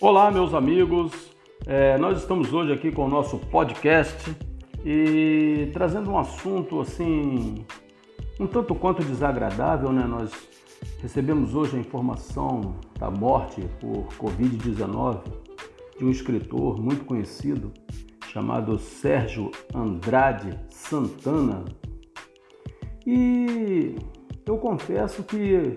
Olá, meus amigos. É, nós estamos hoje aqui com o nosso podcast e trazendo um assunto assim um tanto quanto desagradável, né? Nós recebemos hoje a informação da morte por Covid-19 de um escritor muito conhecido chamado Sérgio Andrade Santana. E eu confesso que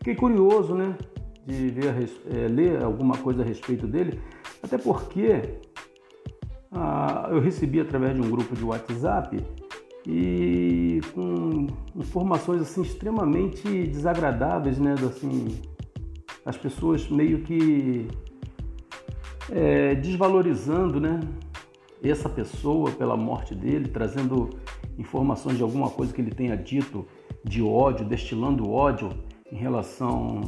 fiquei curioso, né? De ver, é, ler alguma coisa a respeito dele, até porque ah, eu recebi através de um grupo de WhatsApp e com informações assim extremamente desagradáveis, né, assim, as pessoas meio que é, desvalorizando, né, essa pessoa pela morte dele, trazendo informações de alguma coisa que ele tenha dito de ódio, destilando ódio em relação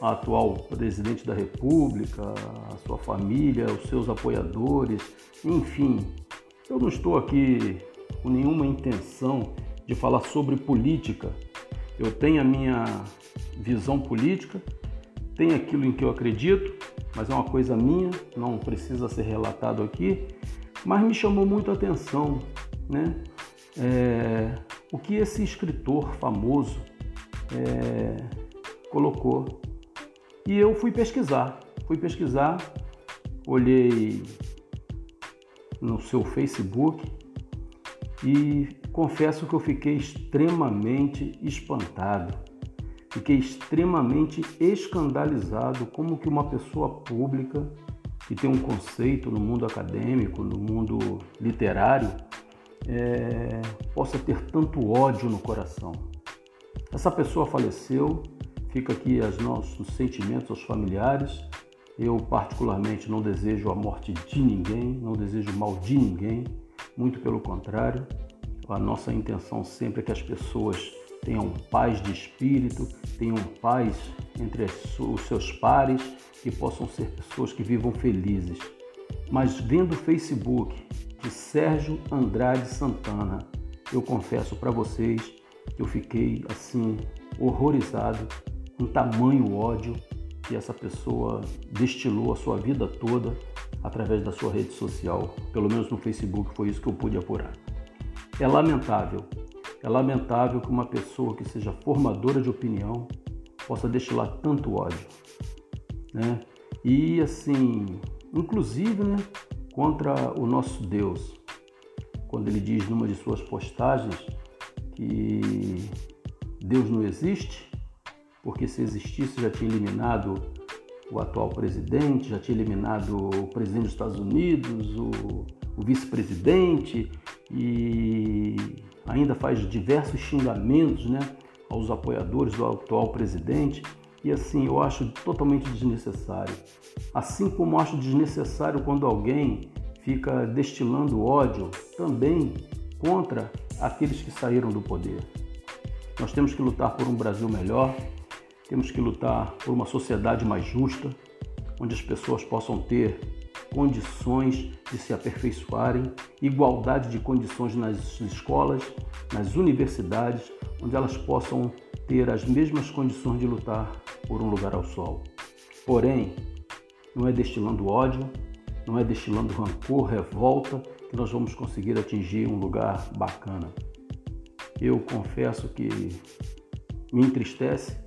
a atual presidente da República, a sua família, os seus apoiadores, enfim. Eu não estou aqui com nenhuma intenção de falar sobre política. Eu tenho a minha visão política, tenho aquilo em que eu acredito, mas é uma coisa minha, não precisa ser relatado aqui. Mas me chamou muito a atenção, né? É, o que esse escritor famoso é, colocou e eu fui pesquisar, fui pesquisar, olhei no seu Facebook e confesso que eu fiquei extremamente espantado. Fiquei extremamente escandalizado como que uma pessoa pública que tem um conceito no mundo acadêmico, no mundo literário, é, possa ter tanto ódio no coração. Essa pessoa faleceu Fica aqui os nossos sentimentos aos familiares. Eu, particularmente, não desejo a morte de ninguém, não desejo mal de ninguém, muito pelo contrário. A nossa intenção sempre é que as pessoas tenham paz de espírito, tenham paz entre os seus pares, que possam ser pessoas que vivam felizes. Mas vendo o Facebook de Sérgio Andrade Santana, eu confesso para vocês que eu fiquei assim horrorizado um tamanho ódio que essa pessoa destilou a sua vida toda através da sua rede social. Pelo menos no Facebook foi isso que eu pude apurar. É lamentável, é lamentável que uma pessoa que seja formadora de opinião possa destilar tanto ódio, né? E assim, inclusive, né, contra o nosso Deus, quando ele diz numa de suas postagens que Deus não existe, porque se existisse já tinha eliminado o atual presidente, já tinha eliminado o presidente dos Estados Unidos, o, o vice-presidente e ainda faz diversos xingamentos né, aos apoiadores do atual presidente. E assim, eu acho totalmente desnecessário. Assim como acho desnecessário quando alguém fica destilando ódio também contra aqueles que saíram do poder. Nós temos que lutar por um Brasil melhor, temos que lutar por uma sociedade mais justa, onde as pessoas possam ter condições de se aperfeiçoarem, igualdade de condições nas escolas, nas universidades, onde elas possam ter as mesmas condições de lutar por um lugar ao sol. Porém, não é destilando ódio, não é destilando rancor, revolta que nós vamos conseguir atingir um lugar bacana. Eu confesso que me entristece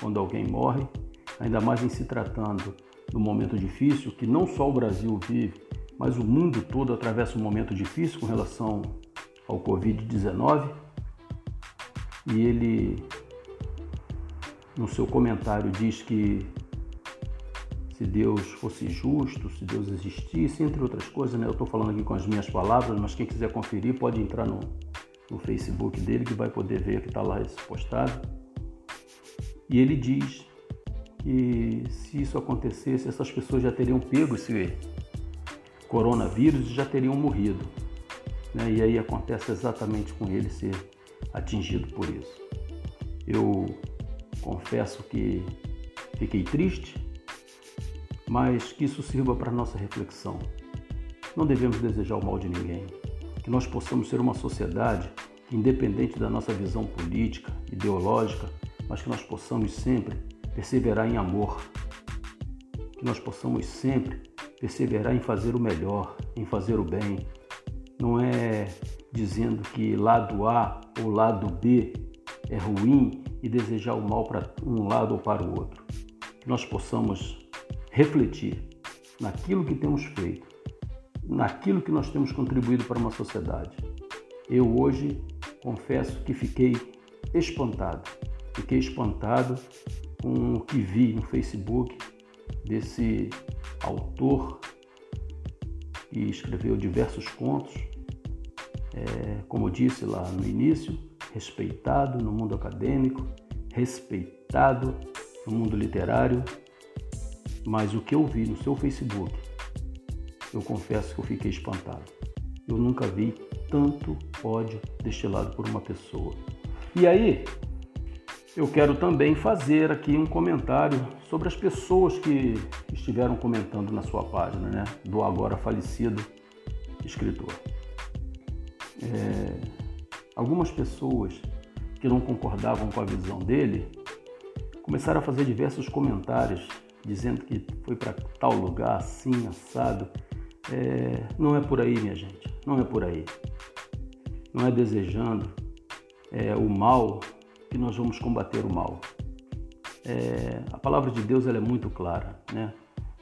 quando alguém morre, ainda mais em se tratando do momento difícil que não só o Brasil vive, mas o mundo todo atravessa um momento difícil com relação ao Covid-19. E ele, no seu comentário, diz que se Deus fosse justo, se Deus existisse, entre outras coisas, né? Eu estou falando aqui com as minhas palavras, mas quem quiser conferir pode entrar no, no Facebook dele que vai poder ver que está lá esse postado. E ele diz que se isso acontecesse, essas pessoas já teriam pego esse coronavírus e já teriam morrido. Né? E aí acontece exatamente com ele ser atingido por isso. Eu confesso que fiquei triste, mas que isso sirva para nossa reflexão. Não devemos desejar o mal de ninguém. Que nós possamos ser uma sociedade que, independente da nossa visão política, ideológica, mas que nós possamos sempre perseverar em amor, que nós possamos sempre perseverar em fazer o melhor, em fazer o bem. Não é dizendo que lado A ou lado B é ruim e desejar o mal para um lado ou para o outro. Que nós possamos refletir naquilo que temos feito, naquilo que nós temos contribuído para uma sociedade. Eu hoje confesso que fiquei espantado. Fiquei espantado com o que vi no Facebook desse autor que escreveu diversos contos, é, como disse lá no início, respeitado no mundo acadêmico, respeitado no mundo literário, mas o que eu vi no seu Facebook, eu confesso que eu fiquei espantado. Eu nunca vi tanto ódio destilado por uma pessoa. E aí, eu quero também fazer aqui um comentário sobre as pessoas que estiveram comentando na sua página, né, do agora falecido escritor. É, algumas pessoas que não concordavam com a visão dele começaram a fazer diversos comentários dizendo que foi para tal lugar, assim, assado. É, não é por aí, minha gente, não é por aí. Não é desejando é, o mal que nós vamos combater o mal. É, a palavra de Deus ela é muito clara, né?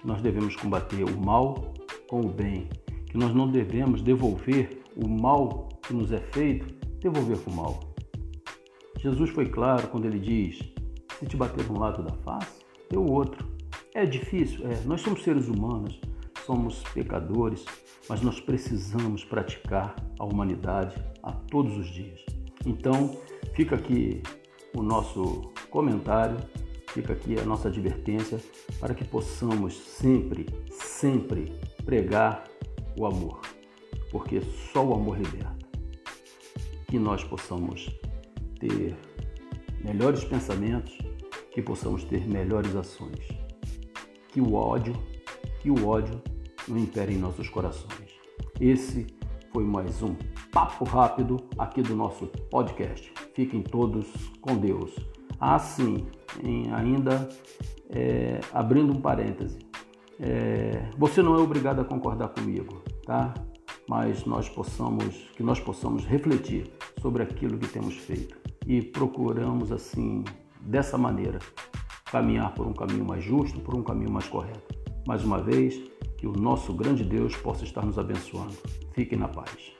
Nós devemos combater o mal com o bem, que nós não devemos devolver o mal que nos é feito, devolver com o mal. Jesus foi claro quando ele diz: se te bater um lado da face, dê o outro. É difícil, é. Nós somos seres humanos, somos pecadores, mas nós precisamos praticar a humanidade a todos os dias. Então, fica aqui o nosso comentário, fica aqui a nossa advertência para que possamos sempre, sempre pregar o amor, porque só o amor liberta. Que nós possamos ter melhores pensamentos, que possamos ter melhores ações. Que o ódio, que o ódio não impere em nossos corações. Esse foi mais um papo rápido aqui do nosso podcast. Fiquem todos com Deus. Ah, sim, ainda é, abrindo um parêntese. É, você não é obrigado a concordar comigo, tá? Mas nós possamos, que nós possamos refletir sobre aquilo que temos feito e procuramos assim, dessa maneira, caminhar por um caminho mais justo, por um caminho mais correto. Mais uma vez, que o nosso grande Deus possa estar nos abençoando. Fiquem na paz.